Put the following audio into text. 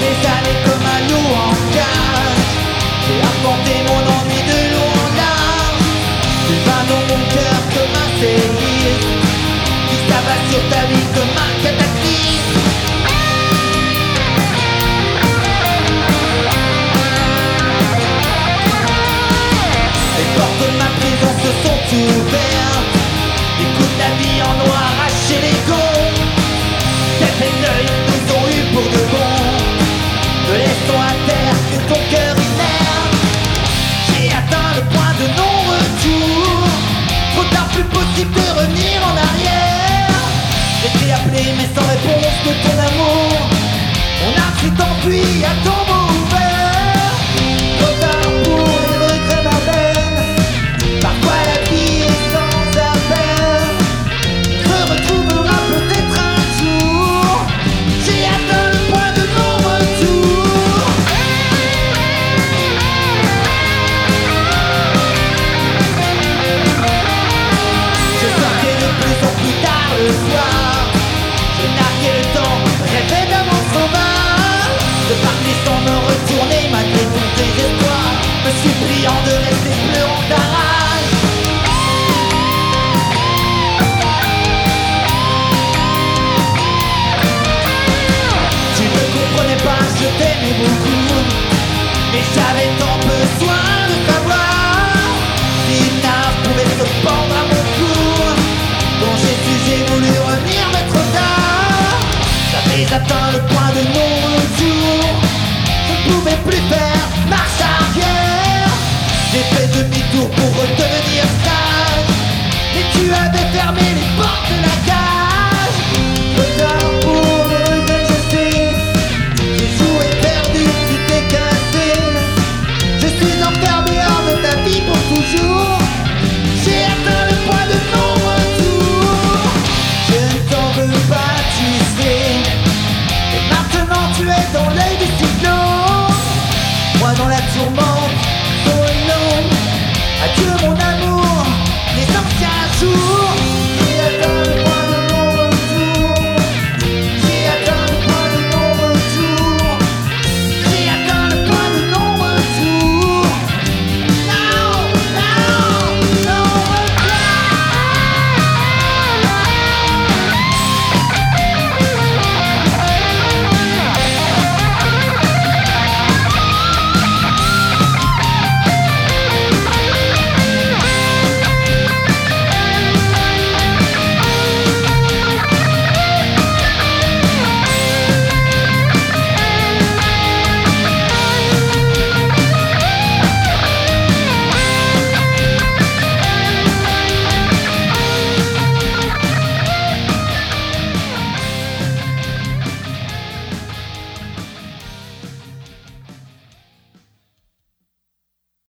des années comme un loup en cage J'ai apporté mon envie de loup en large Tu vas dans mon cœur comme un séisme. Qui s'abat sur ta vie comme un cataclysme. Les portes de ma prison se sont ouvertes. Écoute la vie en noir ton cœur inerte J'ai atteint le point de non-retour. Trop tard, plus possible de revenir en arrière. J'étais appelé mais sans réponse de ton amour J'atteins le point de non-retour. Je ne pouvais plus faire mon amour, les anciens jours.